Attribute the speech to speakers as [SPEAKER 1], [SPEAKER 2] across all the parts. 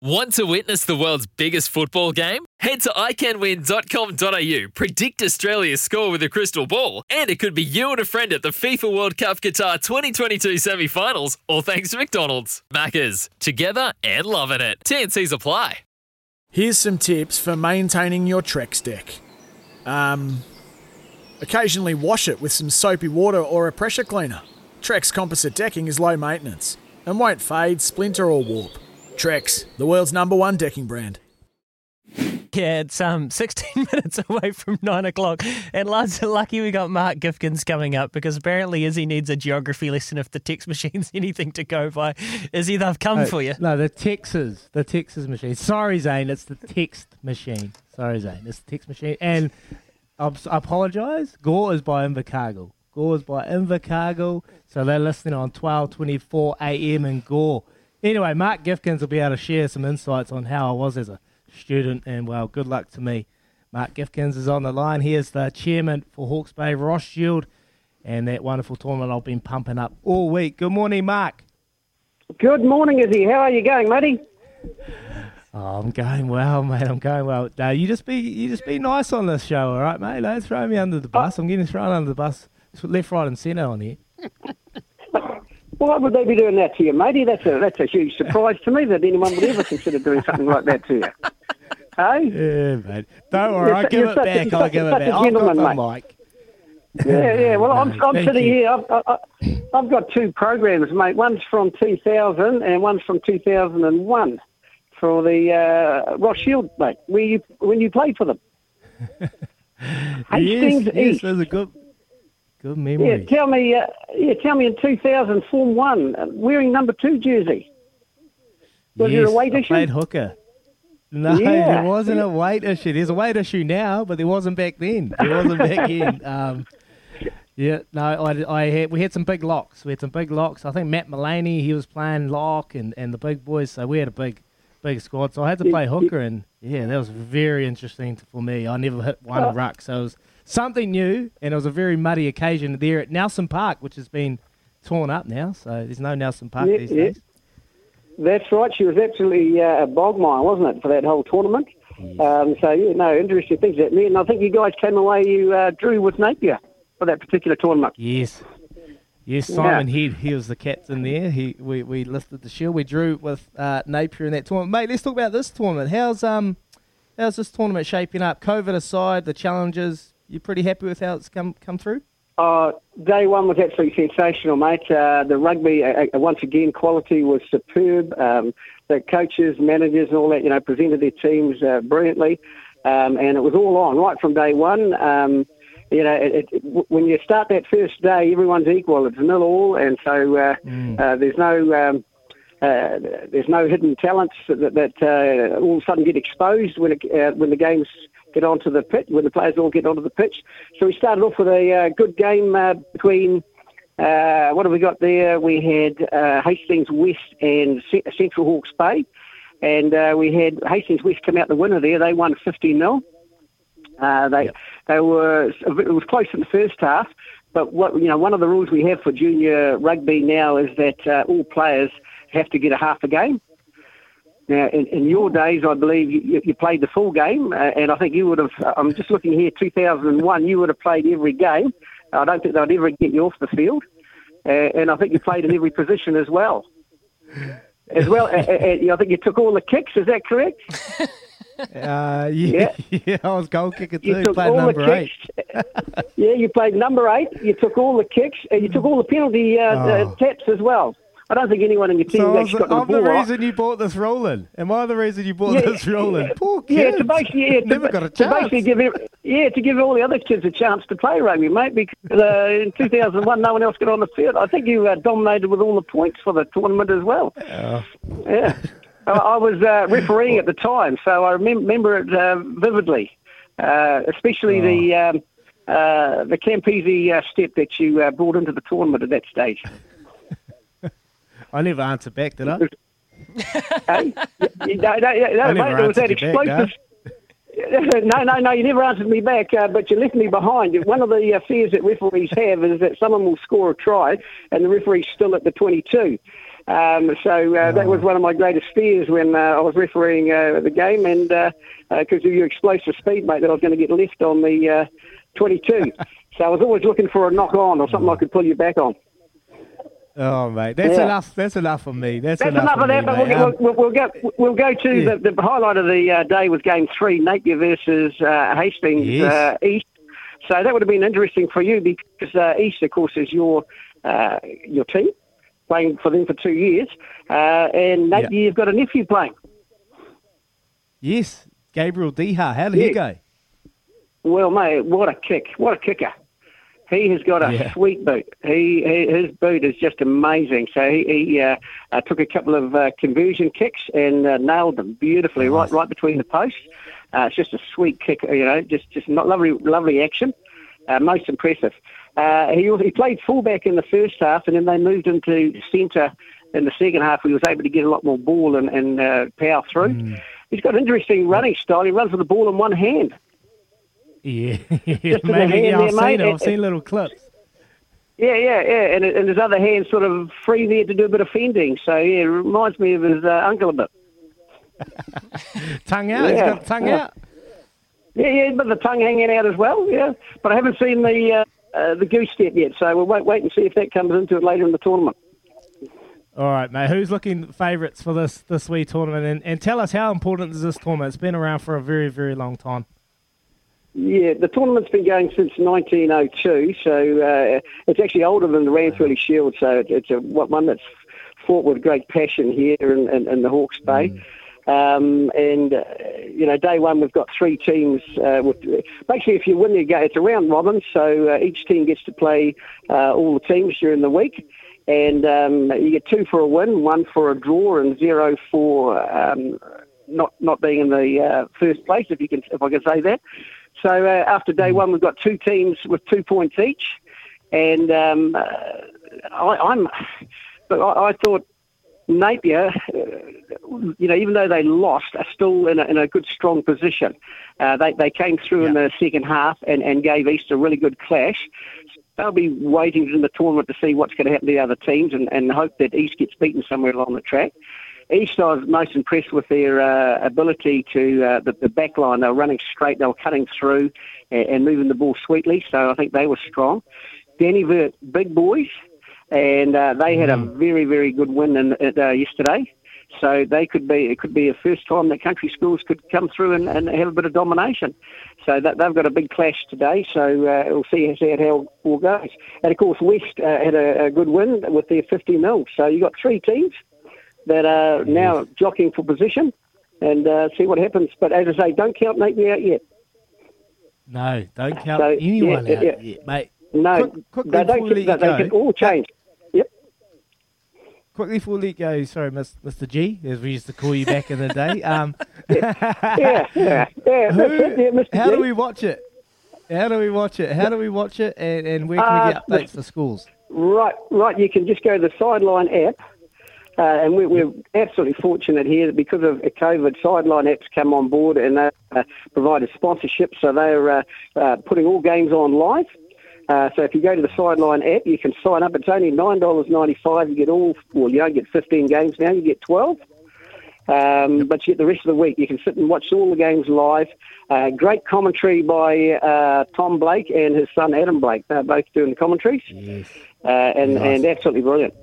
[SPEAKER 1] Want to witness the world's biggest football game? Head to iCanWin.com.au, predict Australia's score with a crystal ball, and it could be you and a friend at the FIFA World Cup Qatar 2022 semi finals, all thanks to McDonald's. Maccas, together and loving it. TNC's apply.
[SPEAKER 2] Here's some tips for maintaining your Trex deck. Um, occasionally wash it with some soapy water or a pressure cleaner. Trex composite decking is low maintenance and won't fade, splinter, or warp. Trex, the world's number one decking brand.
[SPEAKER 3] Yeah, it's um 16 minutes away from nine o'clock, and lads, lucky we got Mark Gifkins coming up because apparently Izzy needs a geography lesson if the text machine's anything to go by. Izzy, they've come
[SPEAKER 4] No,
[SPEAKER 3] for you.
[SPEAKER 4] No, the Texas, the Texas machine. Sorry, Zane, it's the text machine. Sorry, Zane, it's the text machine. And I apologise. Gore is by Invercargill. Gore is by Invercargill, so they're listening on 12:24 a.m. in Gore. Anyway, Mark Gifkins will be able to share some insights on how I was as a student, and well, good luck to me. Mark Gifkins is on the line. He is the chairman for Hawke's Bay Ross Shield and that wonderful tournament I've been pumping up all week. Good morning, Mark.
[SPEAKER 5] Good morning, Izzy. How are you going, matey?
[SPEAKER 4] Oh, I'm going well, mate. I'm going well. Uh, you just be you just be nice on this show, all right, mate? Don't throw me under the bus. I'm getting thrown under the bus, left, right, and centre on here.
[SPEAKER 5] Why would they be doing that to you, matey? That's a that's a huge surprise to me that anyone would ever consider doing something like that to you. Hey?
[SPEAKER 4] Yeah, mate. Don't worry, I'll give it
[SPEAKER 5] such
[SPEAKER 4] back. I'll give
[SPEAKER 5] a-
[SPEAKER 4] it
[SPEAKER 5] a
[SPEAKER 4] back. I've got
[SPEAKER 5] gentleman,
[SPEAKER 4] the
[SPEAKER 5] mate.
[SPEAKER 4] mic.
[SPEAKER 5] Yeah, yeah. Well, I'm, I'm sitting
[SPEAKER 4] you.
[SPEAKER 5] here. I've, I, I've got two programs, mate. One's from 2000 and one's from 2001 for the uh, Ross Shield, mate. Where you when you played for them? Hastings
[SPEAKER 4] yes, yes,
[SPEAKER 5] East.
[SPEAKER 4] are good, good
[SPEAKER 5] Yeah, tell me. Uh, yeah, tell me in 2000, Form One, uh, wearing number two jersey. Was
[SPEAKER 4] yes,
[SPEAKER 5] it a weight
[SPEAKER 4] I
[SPEAKER 5] issue?
[SPEAKER 4] played hooker. No,
[SPEAKER 5] Yeah.
[SPEAKER 4] there wasn't a weight issue. There's a weight issue now, but there wasn't back then. There wasn't back then. Um, yeah, no, I, I had, we had some big locks. We had some big locks. I think Matt Mullaney, he was playing lock and, and the big boys, so we had a big big squad. So I had to play hooker, and yeah, that was very interesting for me. I never hit one
[SPEAKER 5] Oh.
[SPEAKER 4] ruck, so it was something new, and it was a very muddy occasion there at Nelson Park, which has been torn up now. So there's no Nelson Park
[SPEAKER 5] Yeah,
[SPEAKER 4] these
[SPEAKER 5] yeah.
[SPEAKER 4] days.
[SPEAKER 5] That's right. She was absolutely uh, a bogmire, wasn't it, for that whole tournament? Um, so, yeah, no, interesting things that me. And I think you guys came away, you uh, drew with Napier for that particular tournament.
[SPEAKER 4] Yes. Yes,
[SPEAKER 5] Yeah.
[SPEAKER 4] Simon Head, he was the captain there. He we, we lifted the shield. We drew with uh, Napier in that tournament. Mate, let's talk about this tournament. How's um how's this tournament shaping up? COVID aside, the challenges, You're pretty happy with how it's come come through?
[SPEAKER 5] Uh, day one was absolutely sensational, mate. Uh, the rugby, uh, uh, once again, quality was superb. Um, the coaches, managers, and all that, you know, presented their teams uh, brilliantly, um, and it was all on right from day one. Um, you know, it, it, when you start that first day, everyone's equal. It's nil all, and so uh, uh, there's no. Um, uh, there's no hidden talents that, that uh, all of a sudden get exposed when it, uh, when the games get onto the pitch, when the players all get onto the pitch. So we started off with a uh, good game uh, between. Uh, what have we got there? We had uh, Hastings West and C- Central Hawke's Bay, and uh, we had Hastings West come out the winner there. They won 50 0 uh, they they were it was close in the first half, but what you know one of the rules we have for junior rugby now is that uh, all players have to get a half a game. Now, in, in your days, I believe you, you played the full game, uh, and I think you would have. I'm just looking here, 2001. You would have played every game. I don't think they'd ever get you off the field, uh, and I think you played in every position as well. as well. uh, uh, I think you took all the kicks. Is that correct?
[SPEAKER 4] Uh, yeah, yeah, I was goal kicker too.
[SPEAKER 5] You
[SPEAKER 4] too.
[SPEAKER 5] took
[SPEAKER 4] Played
[SPEAKER 5] all
[SPEAKER 4] number
[SPEAKER 5] the
[SPEAKER 4] eight.
[SPEAKER 5] kicks. yeah, you played number eight. You took all the kicks. And you took all the penalty uh,
[SPEAKER 4] Oh.
[SPEAKER 5] taps as well. I don't think anyone in your team
[SPEAKER 4] So
[SPEAKER 5] actually got to
[SPEAKER 4] I'm
[SPEAKER 5] the
[SPEAKER 4] the
[SPEAKER 5] ball.
[SPEAKER 4] reason you bought this rolling. Am I the reason you bought
[SPEAKER 5] Yeah,
[SPEAKER 4] this rolling? Poor
[SPEAKER 5] Yeah, to basically, yeah, to,
[SPEAKER 4] Never got a
[SPEAKER 5] to basically give ev- yeah to give all the other kids a chance to play rugby, mate. Because uh, in 2001, no one else got on the field. I think you uh, dominated with all the points for the tournament as well. Yeah, I, I was uh, refereeing at the time, so I remem- remember it uh, vividly, uh, especially the.
[SPEAKER 4] Oh.
[SPEAKER 5] Um, uh, the Campese uh, step that you uh, brought into the tournament at that stage.
[SPEAKER 4] I never answered back, did I?
[SPEAKER 5] Hey? No, no, no, mate, there was that
[SPEAKER 4] you back,
[SPEAKER 5] explosive. no, no, no, you never answered me back, uh, but you left me behind. One of the uh, fears that referees have is that someone will score a try and the referee's still at the 22. Um, so uh, that was one of my greatest fears when uh, I was refereeing uh, the game, and because of your explosive speed, mate, that I was going to get left on the uh, 22. so I was always looking for a knock on or something I could pull you back on.
[SPEAKER 4] Oh, mate, that's
[SPEAKER 5] Yeah.
[SPEAKER 4] enough. That's enough for me. That's,
[SPEAKER 5] That's
[SPEAKER 4] enough,
[SPEAKER 5] enough of that,
[SPEAKER 4] me,
[SPEAKER 5] but we'll,
[SPEAKER 4] Um,
[SPEAKER 5] we'll, we'll go. We'll go to
[SPEAKER 4] Yeah.
[SPEAKER 5] the, the highlight of the uh, day was Game Three, Napier versus uh, Hastings
[SPEAKER 4] Yes.
[SPEAKER 5] uh, East. So that would have been interesting for you because uh, East, of course, is your uh, your team playing for them for two years, uh, and
[SPEAKER 4] Yeah.
[SPEAKER 5] you've got a nephew playing.
[SPEAKER 4] yes, Gabriel Deha. How did he go?
[SPEAKER 5] Well, mate, what a kick! What a kicker! He has got a
[SPEAKER 4] Yeah.
[SPEAKER 5] sweet boot. He, he his boot is just amazing. So he, he uh, uh, took a couple of uh, conversion kicks and uh, nailed them beautifully, right right between the posts. Uh, it's just a sweet kick, you know, just just not lovely lovely action. Uh, most impressive. Uh, he he played fullback in the first half, and then they moved into centre in the second half. He was able to get a lot more ball and, and uh, power through. He's got an interesting running style. He runs with the ball in one hand.
[SPEAKER 4] Yeah,
[SPEAKER 5] Just
[SPEAKER 4] maybe. Yeah, I've
[SPEAKER 5] mate.
[SPEAKER 4] seen it. I've seen little clips.
[SPEAKER 5] Yeah, yeah, yeah, and, and his other hand sort of free there to do a bit of fending. So yeah, it reminds me of his uh, uncle a bit.
[SPEAKER 4] Tongue out. He's
[SPEAKER 5] Yeah.
[SPEAKER 4] got tongue
[SPEAKER 5] Yeah.
[SPEAKER 4] out.
[SPEAKER 5] Yeah, yeah, but the tongue hanging out as well. Yeah, but I haven't seen the uh, uh, the goose step yet. So we'll wait, wait and see if that comes into it later in the tournament.
[SPEAKER 4] All right, mate. Who's looking favourites for this this wee tournament? And, and tell us how important is this tournament? It's been around for a very, very long time.
[SPEAKER 5] Yeah, the tournament's been going since 1902, so uh, it's actually older than the Ranfurly Shield. So it- it's a one that's fought with great passion here in, in, in the Hawke's Bay. Um, and uh, you know, day one we've got three teams. Uh, with basically, if you win the game, it's a round robin, so uh, each team gets to play uh, all the teams during the week, and um, you get two for a win, one for a draw, and zero for um, not not being in the uh, first place, if you can, if I can say that. So uh, after day one, we've got two teams with two points each, and um, I, I'm. But I, I thought Napier, uh, you know, even though they lost, are still in a, in a good, strong position. Uh, they they came through in the second half and, and gave East a really good clash. They'll be waiting in the tournament to see what's going to happen to the other teams and, and hope that East gets beaten somewhere along the track. East, I was most impressed with their uh, ability to uh, the, the back line. They were running straight, they were cutting through and, and moving the ball sweetly. So I think they were strong. Dannevirke, big boys, and uh, they had a very, very good win in, uh, yesterday. So they could be it could be a first time that country schools could come through and, and have a bit of domination. So that they've got a big clash today. So uh, we'll see, see how it all goes. And of course, West uh, had a, a good win with their 50 mil. So you have got three teams that are now jockeying for position and uh, see what happens. But as I say, don't count Napier out yet.
[SPEAKER 4] No, don't count
[SPEAKER 5] So,
[SPEAKER 4] anyone
[SPEAKER 5] yeah,
[SPEAKER 4] out
[SPEAKER 5] yeah.
[SPEAKER 4] yet, mate.
[SPEAKER 5] No,
[SPEAKER 4] Quick- quickly
[SPEAKER 5] they, don't, they, they can all change.
[SPEAKER 4] Quickly before we let go, sorry, Mr. G, as we used to call you back in the day. Um,
[SPEAKER 5] Yeah, yeah, yeah.
[SPEAKER 4] Who-
[SPEAKER 5] it, yeah, Mr.
[SPEAKER 4] how
[SPEAKER 5] G.
[SPEAKER 4] do we watch it? How do we watch it? How do we watch it? And, and where can we
[SPEAKER 5] Uh,
[SPEAKER 4] get updates for schools?
[SPEAKER 5] Right, right. You can just go to the Sideline app, uh, and we're, we're absolutely fortunate here that because of COVID, Sideline apps come on board and they uh, provide a sponsorship, so they're uh, uh, putting all games on live. Uh, so if you go to the Sideline app, you can sign up. It's only nine dollars ninety five. You get all. Well, you don't get fifteen games now. You get twelve. Um, but you get the rest of the week. You can sit and watch all the games live. Uh, great commentary by uh, Tom Blake and his son Adam Blake. They're both doing the commentaries,
[SPEAKER 4] Yes.
[SPEAKER 5] uh, and,
[SPEAKER 4] Nice.
[SPEAKER 5] and absolutely brilliant.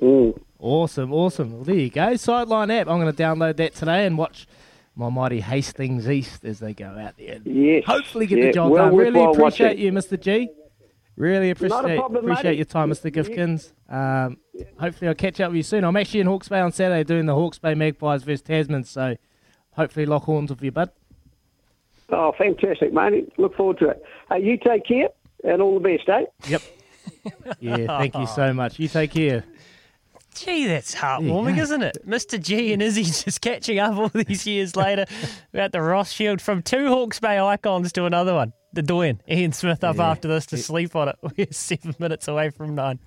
[SPEAKER 5] Mm.
[SPEAKER 4] Awesome, awesome. Well, there you go. Sideline app. I'm going to download that today and watch my mighty Hastings East as they go out there. and
[SPEAKER 5] Yes.
[SPEAKER 4] Hopefully get
[SPEAKER 5] Yeah,
[SPEAKER 4] the job
[SPEAKER 5] well
[SPEAKER 4] done. Really appreciate
[SPEAKER 5] watching.
[SPEAKER 4] you, Mr. G. Really appreciate
[SPEAKER 5] problem,
[SPEAKER 4] appreciate
[SPEAKER 5] matey.
[SPEAKER 4] your time, Mr. Gifkins. Um, hopefully I'll catch up with you soon. I'm actually in Hawke's Bay on Saturday doing the Hawke's Bay Magpies versus Tasman, so hopefully lock horns with you, bud.
[SPEAKER 5] Oh, fantastic, mate. Look forward to it. Hey, you take care and all the best, eh?
[SPEAKER 4] Yep. Yeah, thank you so much. You take care.
[SPEAKER 3] Gee, that's heartwarming, isn't it? Mr. G and Izzy just catching up all these years later about the Ross Shield from two Hawke's Bay icons to another one. The Doyen, Ian Smith up after this to sleep on it. We're seven minutes away from nine.